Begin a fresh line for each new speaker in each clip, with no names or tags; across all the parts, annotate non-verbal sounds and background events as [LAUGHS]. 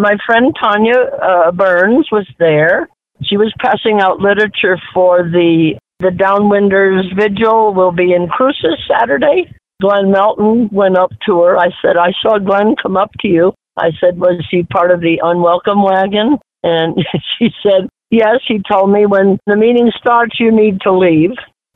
my friend Tanya uh, Burns was there. She was passing out literature for the the Downwinders Vigil. Will be in Cruces Saturday. Glenn Melton went up to her. I said, I saw Glenn come up to you. I said, was he part of the unwelcome wagon? And [LAUGHS] she said, yes. He told me when the meeting starts, you need to leave.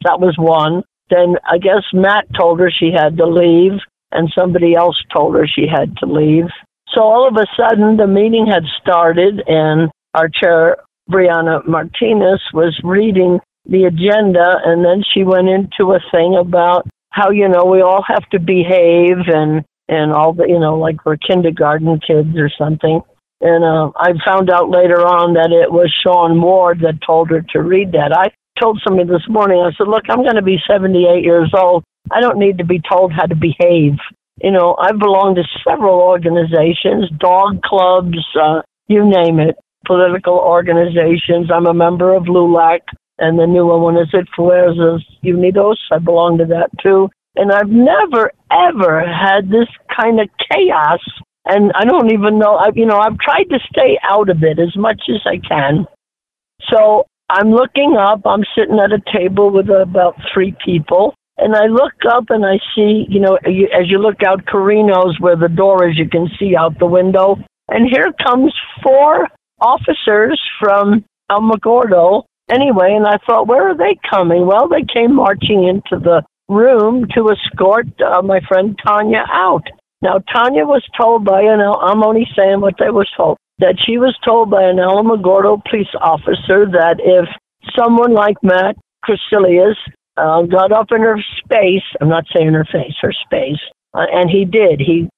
That was one. Then I guess Matt told her she had to leave, and somebody else told her she had to leave. So all of a sudden, the meeting had started, and our chair, Brianna Martinez, was reading the agenda, and then she went into a thing about how you know we all have to behave and and all the you know like we're kindergarten kids or something. And uh, I found out later on that it was Sean Ward that told her to read that. I told somebody this morning. I said, "Look, I'm going to be 78 years old. I don't need to be told how to behave." You know, I belong to several organizations, dog clubs, uh, you name it, political organizations. I'm a member of LULAC, and the newer one is it Fuerzas Unidos. I belong to that too. And I've never, ever had this kind of chaos. And I don't even know, I, you know, I've tried to stay out of it as much as I can. So I'm looking up. I'm sitting at a table with about three people. And I look up and I see, you know, as you look out Carino's where the door is, you can see out the window. And here comes four officers from Alamogordo anyway. And I thought, where are they coming? Well, they came marching into the room to escort uh, my friend Tanya out. Now, Tanya was told by an, I'm only saying what they was told, that she was told by an Alamogordo police officer that if someone like Matt Crecelius uh, got up in her space. I'm not saying her face, her space, uh, and he did. He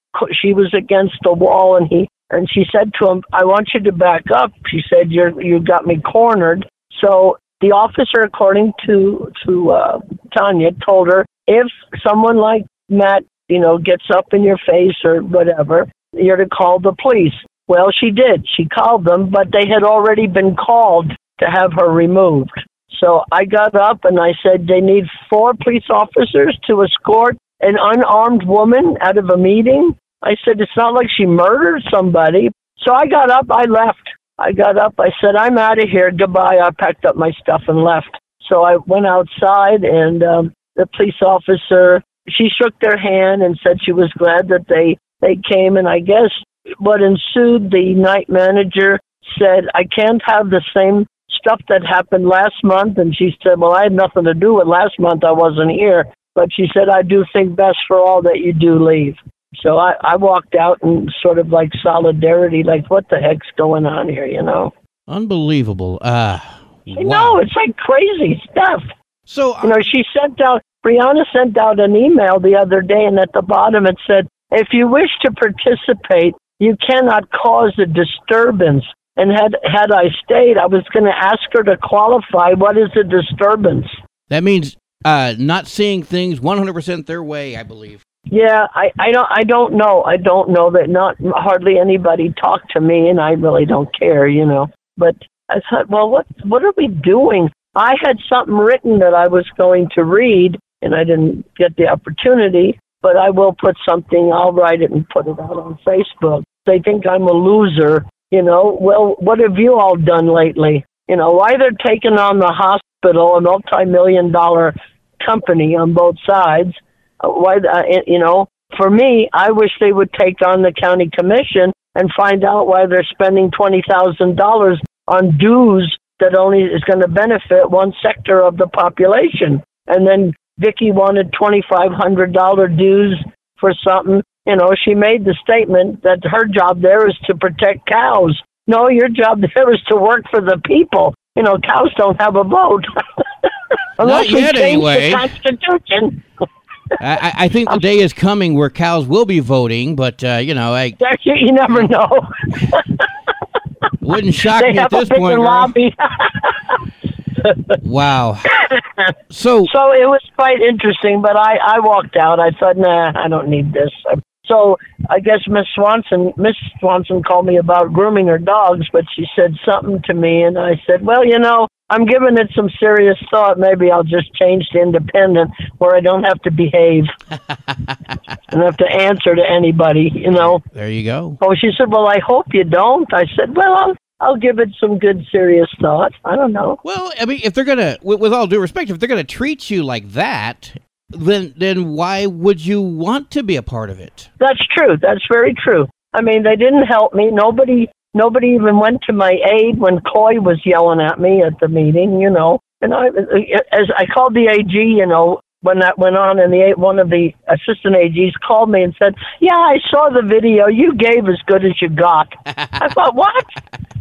she was against the wall, and he and she said to him, "I want you to back up." She said, "You're you got me cornered." So the officer, according to to uh, Tanya, told her if someone like Matt, you know, gets up in your face or whatever, you're to call the police. Well, she did. She called them, but they had already been called to have her removed. So I got up and I said, they need four police officers to escort an unarmed woman out of a meeting. I said, it's not like she murdered somebody. So I got up, I left. I got up, I said, I'm out of here. Goodbye. I packed up my stuff and left. So I went outside and um, the police officer, she shook their hand and said she was glad that they, they came. And I guess what ensued, the night manager said, I can't have the same stuff that happened last month. And she said, Well, I had nothing to do with last month. I wasn't here. But she said, I do think best for all that you do leave. So I, I walked out in sort of like solidarity, like, what the heck's going on here, you know?
Unbelievable. Uh,
wow. No, it's like crazy stuff.
So,
you know, she sent out, Brianna sent out an email the other day, and at the bottom it said, if you wish to participate, you cannot cause a disturbance. And had had I stayed, I was going to ask her to qualify what is a disturbance.
That means uh, not seeing things 100% their way, I believe.
Yeah, I, I don't I don't know. I don't know that not hardly anybody talked to me and I really don't care, you know. But I thought, well, what what are we doing? I had something written that I was going to read and I didn't get the opportunity, but I will put something, I'll write it and put it out on Facebook. They think I'm a loser you know, well, what have you all done lately? You know, why they're taking on the hospital, a multi-million dollar company on both sides. Uh, why, uh, you know, for me, I wish they would take on the county commission and find out why they're spending twenty thousand dollars on dues that only is going to benefit one sector of the population. And then Vicky wanted twenty five hundred dollar dues for something you know, she made the statement that her job there is to protect cows. No, your job [LAUGHS] there is to work for the people. You know, cows don't have a vote. [LAUGHS]
Not yet, anyway.
The Constitution.
I, I, think the day is coming where cows will be voting, but uh, you know, I
you never know.
wouldn't shock
they
me at this point.
Lobby. [LAUGHS]
wow. So
so it was quite interesting, but I I walked out. I thought, nah, I don't need this. So I guess Miss Swanson, Miss Swanson called me about grooming her dogs, but she said something to me, and I said, well, you know, I'm giving it some serious thought. Maybe I'll just change to independent, where I don't have to behave [LAUGHS] and have to answer to anybody. You know.
There you go.
Oh, she said, well, I hope you don't. I said, well, I'll I'll give it some good serious thought. I don't know.
Well, I mean, if they're gonna, with, with all due respect, if they're gonna treat you like that, then then why would you want to be a part of it?
That's true. That's very true. I mean, they didn't help me. Nobody nobody even went to my aid when Coy was yelling at me at the meeting. You know, and I as I called the AG, you know, when that went on, and the one of the assistant AGs called me and said, "Yeah, I saw the video. You gave as good as you got." I [LAUGHS] thought, "What?"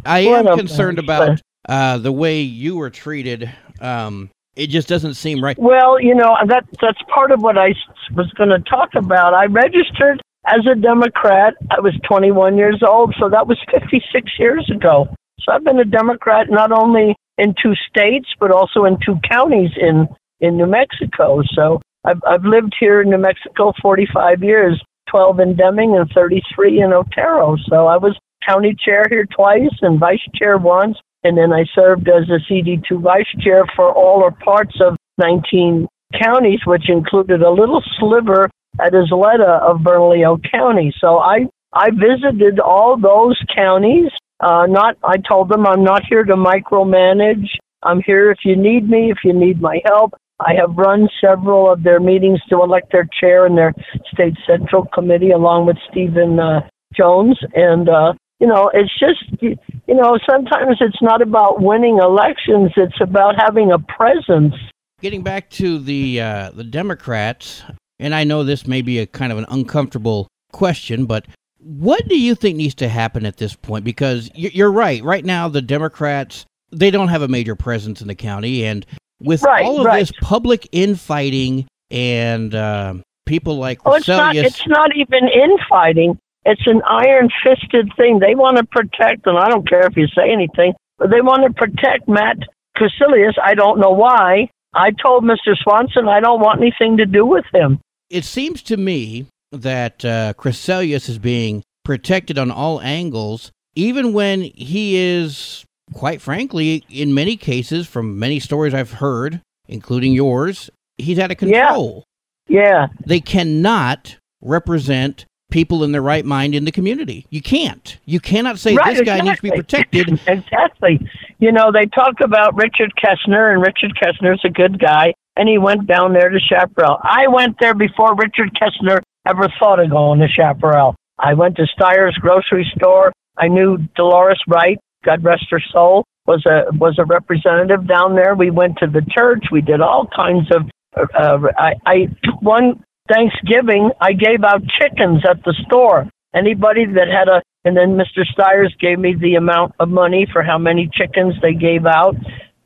I am concerned about uh, the way you were treated. Um, it just doesn't seem right.
Well, you know that that's part of what I was going to talk about. I registered as a Democrat. I was 21 years old, so that was 56 years ago. So I've been a Democrat not only in two states but also in two counties in in New Mexico. So I've I've lived here in New Mexico 45 years, 12 in Deming and 33 in Otero. So I was county chair here twice and vice chair once. And then I served as a CD2 vice chair for all or parts of 19 counties, which included a little sliver at Isleta of Bernalillo County. So I, I visited all those counties. Uh, not, I told them I'm not here to micromanage. I'm here if you need me, if you need my help. I have run several of their meetings to elect their chair and their state central committee along with Stephen uh, Jones. And uh, you know, it's just, you know, sometimes it's not about winning elections, it's about having a presence.
Getting back to the uh, the Democrats, and I know this may be a kind of an uncomfortable question, but what do you think needs to happen at this point? Because you're right. Right now, the Democrats they don't have a major presence in the county, and with
right,
all of
right.
this public infighting and uh, people like
oh, it's not, it's not even infighting. It's an iron fisted thing. They want to protect, and I don't care if you say anything, but they want to protect Matt Crecelius. I don't know why. I told Mr. Swanson I don't want anything to do with him.
It seems to me that uh, Crecelius is being protected on all angles, even when he is, quite frankly, in many cases, from many stories I've heard, including yours, he's out of control.
Yeah. yeah.
They cannot represent people in their right mind in the community. You can't. You cannot say
right,
this guy
exactly.
needs to be protected. [LAUGHS]
exactly. You know, they talk about Richard Kessner, and Richard Kessner's a good guy, and he went down there to Chaparral. I went there before Richard Kessner ever thought of going to Chaparral. I went to Steyer's grocery store. I knew Dolores Wright, God rest her soul, was a was a representative down there. We went to the church. We did all kinds of. Uh, I, I one Thanksgiving, I gave out chickens at the store. Anybody that had a, and then Mr. Steyer's gave me the amount of money for how many chickens they gave out,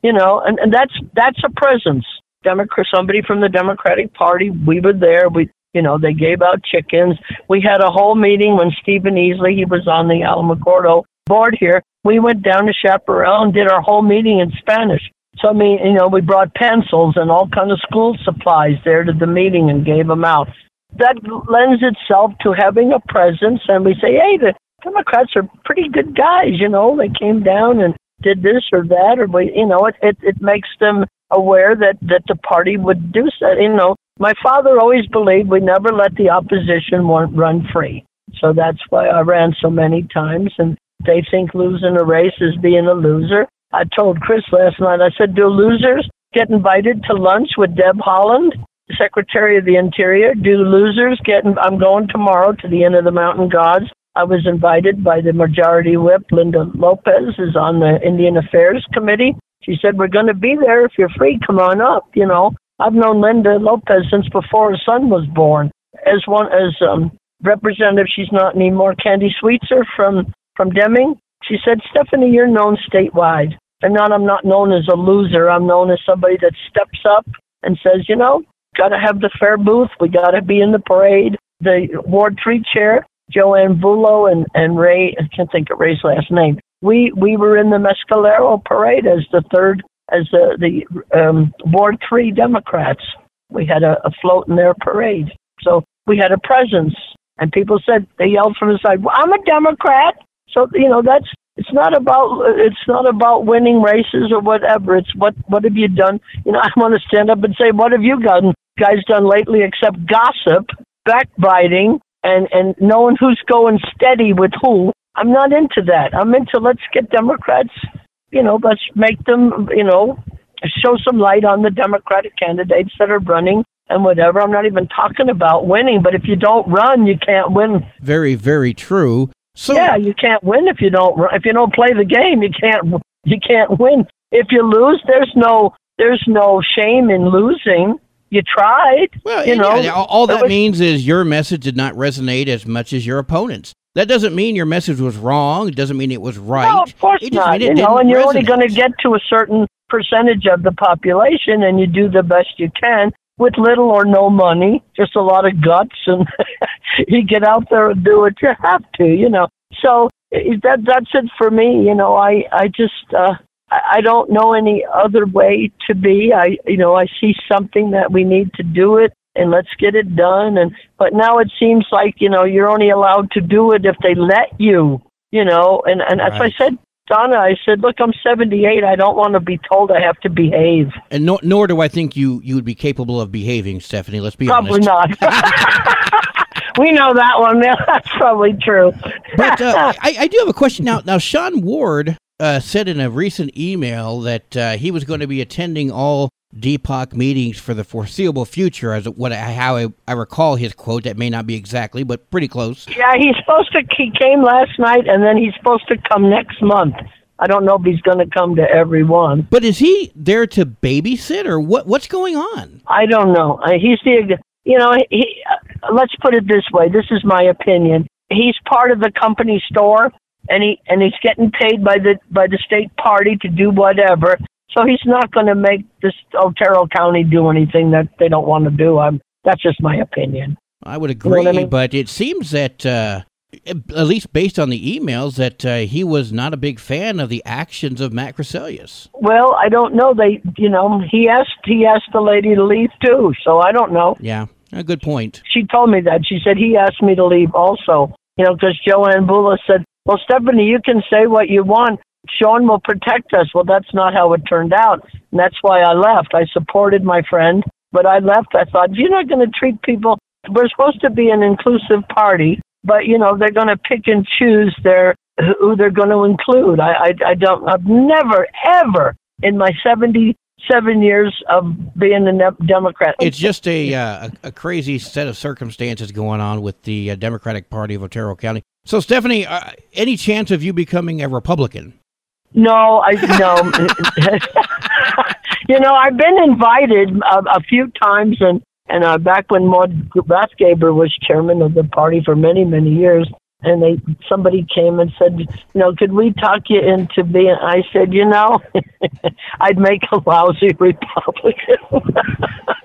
you know, and, and that's, that's a presence. Democrat, somebody from the Democratic Party, we were there. We, you know, they gave out chickens. We had a whole meeting when Stephen Easley, he was on the Alamogordo board here. We went down to Chaparral and did our whole meeting in Spanish. So I mean, you know, we brought pencils and all kind of school supplies there to the meeting and gave them out. That lends itself to having a presence, and we say, hey, the Democrats are pretty good guys. You know, they came down and did this or that, or we, you know, it it, it makes them aware that that the party would do so. You know, my father always believed we never let the opposition run free. So that's why I ran so many times, and they think losing a race is being a loser. I told Chris last night, I said, do losers get invited to lunch with Deb Haaland, Secretary of the Interior? Do losers get, in, I'm going tomorrow to the Inn of the Mountain Gods. I was invited by the majority whip, Linda Lopez, is on the Indian Affairs Committee. She said, we're going to be there. If you're free, come on up. You know, I've known Linda Lopez since before her son was born. As one, as um, representative, she's not anymore. Candie Sweetser from, from Deming, she said, Stephanie, you're known statewide. And not I'm not known as a loser. I'm known as somebody that steps up and says, you know, got to have the fair booth. We got to be in the parade. The Ward 3 chair, Joanne Vulo and, and Ray, I can't think of Ray's last name. We we were in the Mescalero parade as the third, as the, the um, Ward 3 Democrats. We had a, a float in their parade. So we had a presence. And people said they yelled from the side, well, "I'm a Democrat." So you know that's it's not about it's not about winning races or whatever. It's what what have you done? You know, [LAUGHS] I want to stand up and say, what have you done, guys, done lately except gossip, backbiting, and and knowing who's going steady with who. I'm not into that. I'm into let's get Democrats. You know, let's make them. You know, show some light on the Democratic candidates that are running and whatever. I'm not even talking about winning, but if you don't run, you can't win.
Very, very true. So
yeah, you can't win if you don't. If you don't play the game, you can't you can't win. If you lose, there's no there's no shame in losing. You tried.
Well,
you know,
yeah, all that
was,
means is your message did not resonate as much as your opponent's. That doesn't mean your message was wrong. It doesn't mean it was right.
No, of course not. You know, and you're only going to get to a certain percentage of the population, and you do the best you can with little or no money, just a lot of guts, and [LAUGHS] you get out there and do what you have to. You know, so that that's it for me. You know, I I just uh, I don't know any other way to be. I you know I see something that we need to do it and let's get it done. And but now it seems like you know you're only allowed to do it if they let you. You know, and and right. as I said Donna, I said, "Look, I'm 78. I don't want to be told I have to behave."
And nor, nor do I think you you would be capable of behaving, Stephanie. Let's be
probably
honest.
not. [LAUGHS] [LAUGHS] we know that one. [LAUGHS] That's probably true.
but uh, I, I, do have a question now. Now, Sean Ward uh, said in a recent email that uh, he was going to be attending all DPOC meetings for the foreseeable future, as what how I, I, recall his quote. That may not be exactly, but pretty close.
Yeah, he's supposed to. He came last night, and then he's supposed to come next month. I don't know if he's going to come to every one.
But is he there to babysit, or what? What's going on?
I don't know. He's the. You know, he. Uh, let's put it this way. This is my opinion. He's part of the company store, and he and he's getting paid by the by the state party to do whatever. So he's not going to make this Otero County do anything that they don't want to do. I'm, that's just my opinion.
I would agree, you know I mean? but it seems that, uh, at least based on the emails, that uh, he was not a big fan of the actions of Matt Crecelius.
Well, I don't know. They, you know, he asked he asked the lady to leave too, so I don't know.
Yeah, a good point.
She told me that. She said he asked me to leave also. You know, because Joanne Bula said, "Well, Stephanie, you can say what you want, Sean will protect us. Well, that's not how it turned out. And that's why I left. I supported my friend, but I left. I thought, you're not going to treat people, we're supposed to be an inclusive party, but, you know, they're going to pick and choose their who they're going to include. I, I, I don't, I've never, ever in my 77 years of being a Democrat.
It's just a, uh, a crazy set of circumstances going on with the uh, Democratic Party of Otero County. So, Stephanie, uh, any chance of you becoming a Republican?
No, I no. [LAUGHS] you know, I've been invited a, a few times, and and uh, back when Maud Rathgeber was chairman of the party for many many years, and they somebody came and said, you know, could we talk you into being? I said, you know, [LAUGHS] I'd make a lousy Republican. [LAUGHS]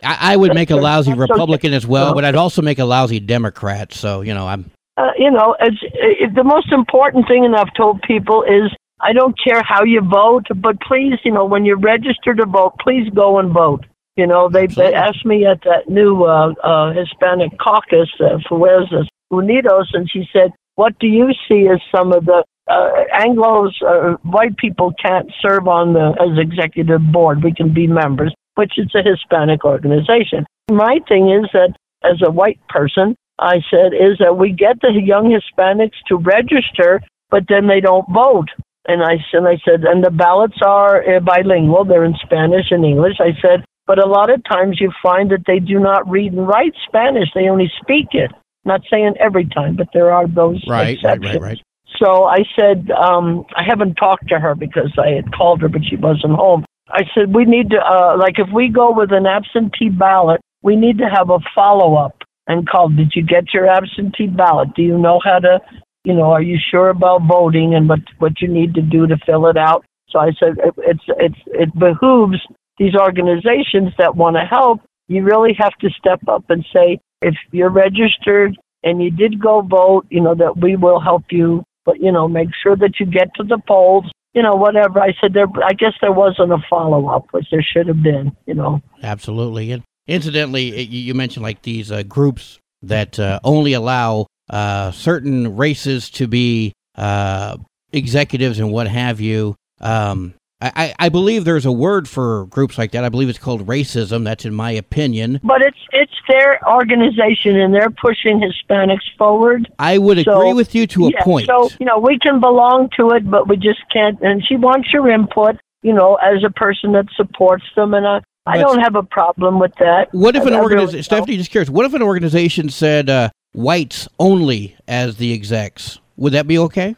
I, I, would make a lousy Republican as well, but I'd also make a lousy Democrat. So you know, I'm.
Uh, you know, it's, it, the most important thing, and I've told people is I don't care how you vote, but please, you know, when you register to vote, please go and vote. You know, they, they asked me at that new uh, uh, Hispanic caucus, uh, Fuerzas Unidos, and she said, what do you see as some of the uh, Anglos, uh, white people can't serve on the as executive board. We can be members, which is a Hispanic organization. My thing is that as a white person, I said is that we get the young Hispanics to register, but then they don't vote. And I, and I said, and the ballots are uh, bilingual, they're in Spanish and English. I said, but a lot of times you find that they do not read and write Spanish, they only speak it. Not saying every time, but there are those
right,
exceptions.
Right, right, right.
So I said, um, I haven't talked to her because I had called her, but she wasn't home. I said, we need to, uh, like, if we go with an absentee ballot, we need to have a follow up and call, did you get your absentee ballot? Do you know how to you know, are you sure about voting and what what you need to do to fill it out? So I said it, it's it's it behooves these organizations that want to help. You really have to step up and say if you're registered and you did go vote, you know that we will help you. But you know, make sure that you get to the polls. You know, whatever. I said there. I guess there wasn't a follow up, which there should have been. You know.
Absolutely. And incidentally, you mentioned like these uh, groups that uh, only allow uh, certain races to be uh, executives and what have you. Um, I, I believe there's a word for groups like that. I believe it's called racism. That's in my opinion.
But it's it's their organization and they're pushing Hispanics forward.
I would
So,
agree with you to a
yeah,
point.
So you know we can belong to it, but we just can't. And she wants your input. You know, as a person that supports them, and I I don't have a problem with that.
what if an
I really
organization. Stephanie, just curious, what if an organization said uh, whites only as the execs? Would that be okay?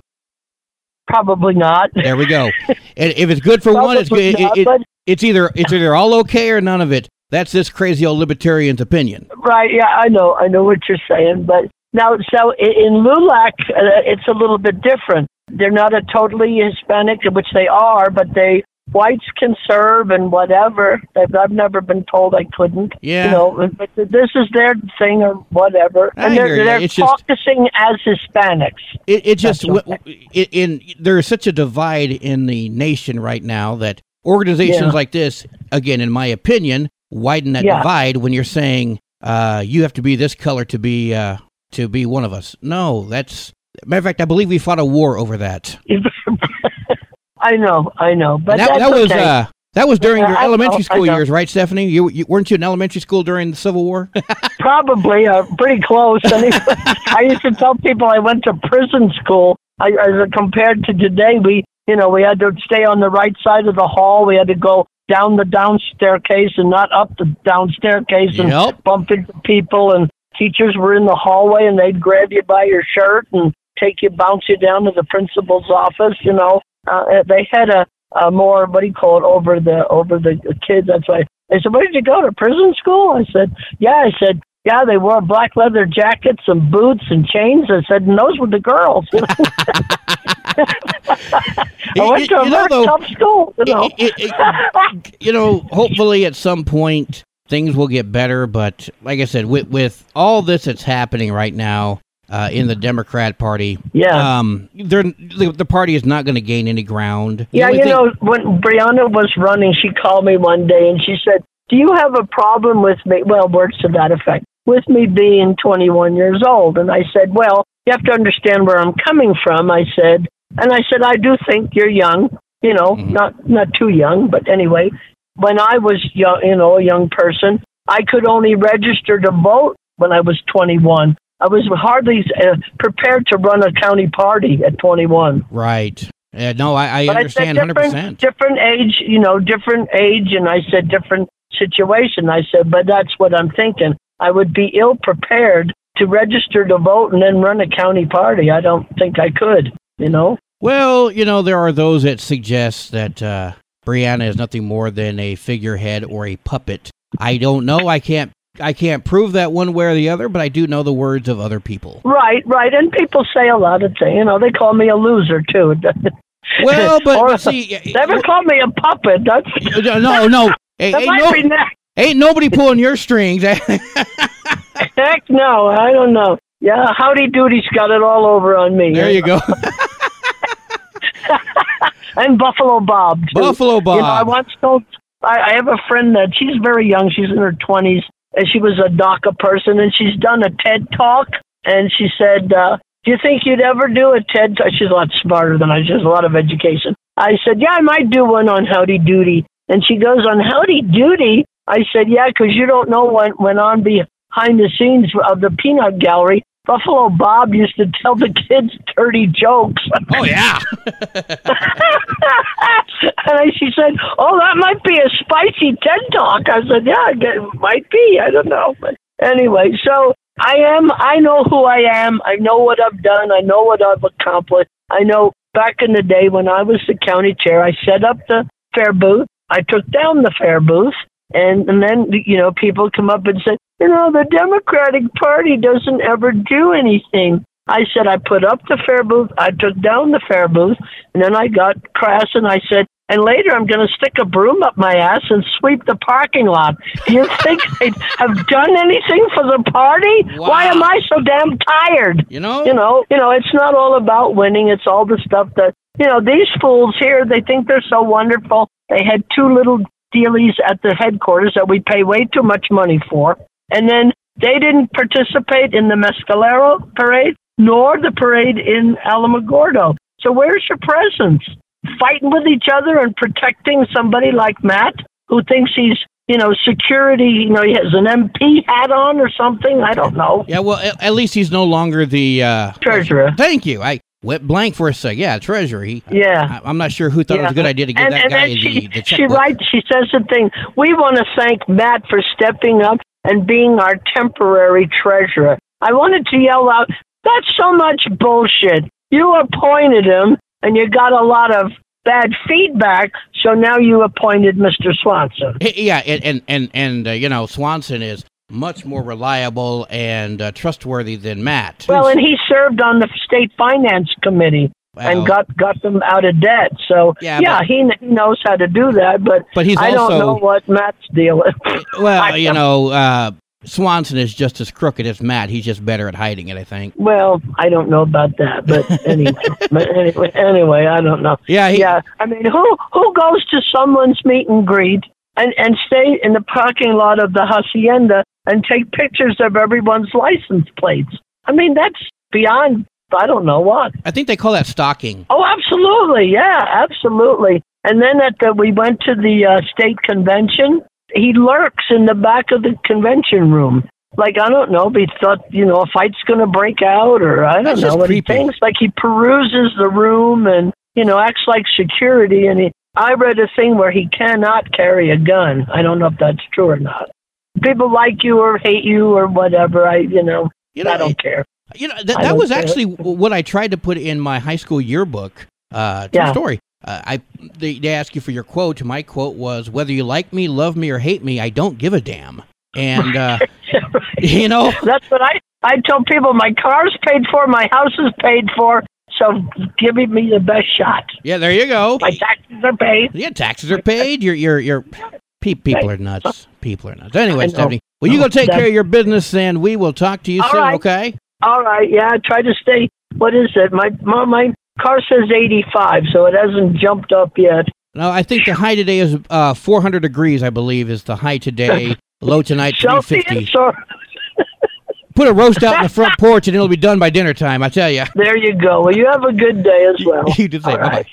Probably not.
There we go. [LAUGHS] and if it's good for one, it's good.
not,
It, it, it's either it's either all okay or none of it. That's this crazy old libertarian's opinion.
Right. Yeah, I know. I know what you're saying. But now, so in LULAC, uh, it's a little bit different. They're not a totally Hispanic, which they are, but they whites can serve and whatever. I've, I've never been told I couldn't.
Yeah.
You know, but this is their thing or whatever,
I
and they're they're
just-
as Hispanics.
It, it just w- w- it, in there is such a divide in the nation right now that organizations
Yeah.
like this, again, in my opinion, widen that
Yeah.
divide when you're saying uh, you have to be this color to be uh, to be one of us. No, that's matter of fact, I believe we fought a war over that. [LAUGHS]
I know, I know, but
that, that was
okay.
uh, that was during
Yeah,
your
I
elementary
I
school years, right, Stephanie? You, you weren't you in elementary school during the Civil War? [LAUGHS]
Probably, uh, pretty close. Anyway, [LAUGHS] I used to tell people I went to prison school. I, as compared to today, we, you know, we had to stay on the right side of the hall. We had to go down the down staircase and not up the down staircase and
Yep.
bump into people. And teachers were in the hallway and they'd grab you by your shirt and take you, bounce you down to the principal's office. You know, uh, they had a, a more what do you call it over the over the kids. That's why they said, "Where did you go to prison school?" I said, "Yeah." I said, "Yeah." They wore black leather jackets and boots and chains. I said, "And those were the girls." [LAUGHS] I went to a
You know, though,
tough school. You know.
it- it- it- you know, hopefully at some point things will get better. But like I said, with with all this that's happening right now uh, in the Democrat Party,
yeah.
um, they're, the, the party is not going to gain any ground.
Yeah,
only
you
thing-
know, when Brianna was running, she called me one day and she said, Do you have a problem with me? Well, words to that effect, with me being 21 years old. And I said, Well, you have to understand where I'm coming from. I said, and I said, I do think you're young, you know,
Mhm.
not, not too young, but anyway, when I was young, you know, a young person, I could only register to vote when I was 21. I was hardly uh, prepared to run a county party at 21.
right. Uh, no, I, I
But
understand
I different,
percent.
different age, you know, different age, and I said different situation. I said, but that's what I'm thinking. I would be ill prepared to register to vote and then run a county party. I don't think I could, you know.
Well, you know, there are those that suggest that uh, Brianna is nothing more than a figurehead or a puppet. I don't know. I can't. I can't prove that one way or the other, but I do know the words of other people.
Right, right. And people say a lot of things. You know, they call me a loser too. [LAUGHS]
Well, but,
Or-
see,
Never call me a puppet. That's
no, no, ain't, [LAUGHS]
that
ain't,
might
no,
be next.
ain't nobody pulling your strings. [LAUGHS]
Heck no, I don't know. Yeah, Howdy Doody's got it all over on me.
there you go,
and Buffalo Bob. Too.
Buffalo
You know, I
Bob.
once told. I, I have a friend that she's very young. She's in her twenties, and she was a DACA person, and she's done a TED talk. And she said, uh, "Do you think you'd ever do a TED?" talk? She's a lot smarter than I. She has a lot of education. I said, "Yeah, I might do one on Howdy Doody." And she goes, "On Howdy Doody?" I said, "Yeah, because you don't know what went on behind the scenes of the peanut gallery." Buffalo Bob used to tell the kids dirty jokes.
oh yeah, [LAUGHS]
and I, she said, "Oh, that might be a spicy TED talk." I said, "Yeah, it might be. I don't know." But anyway, so I am. I know who I am. I know what I've done. I know what I've accomplished. I know back in the day when I was the county chair, I set up the fair booth. I took down the fair booth, and and then you know people come up and say, you know, the Democratic Party doesn't ever do anything. I said I put up the fair booth, I took down the fair booth, and then I got crass and I said, and later I'm going to stick a broom up my ass and sweep the parking lot. Do you [LAUGHS] think they have done anything for the party? Why am I so damn tired?
you know,
You know, you know, it's not all about winning. It's all the stuff that you know. These fools here, they think they're so wonderful. They had two little dealies at the headquarters that we pay way too much money for, and then they didn't participate in the Mescalero parade. nor the parade in Alamogordo. So where's your presence? Fighting with each other and protecting somebody like Matt who thinks he's you know, security, you know, he has an MP hat on or something. I don't know.
Yeah, well, at, least he's no longer the uh,
treasurer.
Thank you. I went blank for a sec. Yeah, Treasury.
Yeah.
I, am not sure who thought
yeah.
it was a good idea to give
and,
that
and
guy
then
the,
she,
the
She writes, she says the thing, we want to thank Matt for stepping up and being our temporary treasurer. I wanted to yell out, that's so much bullshit. You appointed him and you got a lot of bad feedback, so now you appointed Mr. Swanson.
Yeah, and and and, and uh, you know Swanson is much more reliable and uh, trustworthy than Matt.
Well, and he served on the state finance committee and got got them out of debt. So
Yeah,
yeah,
but-
he, he knows how to do that. But
But he's
I don't know what Matt's deal is. [LAUGHS]
well,
I-
you know, uh, Swanson is just as crooked as Matt. He's just better at hiding it, I think.
Well, I don't know about that, but [LAUGHS] anyway, but anyway, anyway, I don't know.
Yeah, he,
yeah, I mean, who who goes to someone's meet and greet and and stay in the parking lot of the hacienda and take pictures of everyone's license plates? I mean, that's beyond. I don't know what.
I think they call that stalking.
Oh, absolutely, yeah, absolutely. And then at the we went to the uh, state convention. He lurks in the back of the convention room. Like I don't know, he thought you know a fight's going to break out, or I don't
That's
know. And he thinks like he peruses the room and you know acts like security. And he, I read a thing where he cannot carry a gun. I don't know if that's true or not. People like you or hate you or whatever. I you know,
You know,
I don't care.
You know, that, that was
care.
actually what I tried to put in my high school yearbook. Uh, true
Yeah.
story. Uh, I they, they ask you for your quote. My quote was, "Whether you like me, love me, or hate me, I don't give a damn." And uh, [LAUGHS] [LAUGHS] you know,
That's what I I tell people. My car's paid for, my house is paid for. So give me the best shot.
yeah, there you go.
My taxes are paid.
Yeah, taxes are paid. You're you're you're. pe- People are nuts. People are nuts. Anyway. Stephanie, well, you go take care of your business, and we will talk to you
All
soon.
right.
Okay?
All right, yeah. I try to stay. What is it? My my, my car says 85, so it hasn't jumped up yet.
No, I think the high today is uh, 400 degrees. I believe is the high today. [LAUGHS] Low tonight 350.
Celsius, or [LAUGHS]
Put a roast out in the front [LAUGHS] porch, and it'll be done by dinner time. I tell you.
there you go. Well, you have a good day as well. [LAUGHS]
You do the same.
All right.
Bye-bye.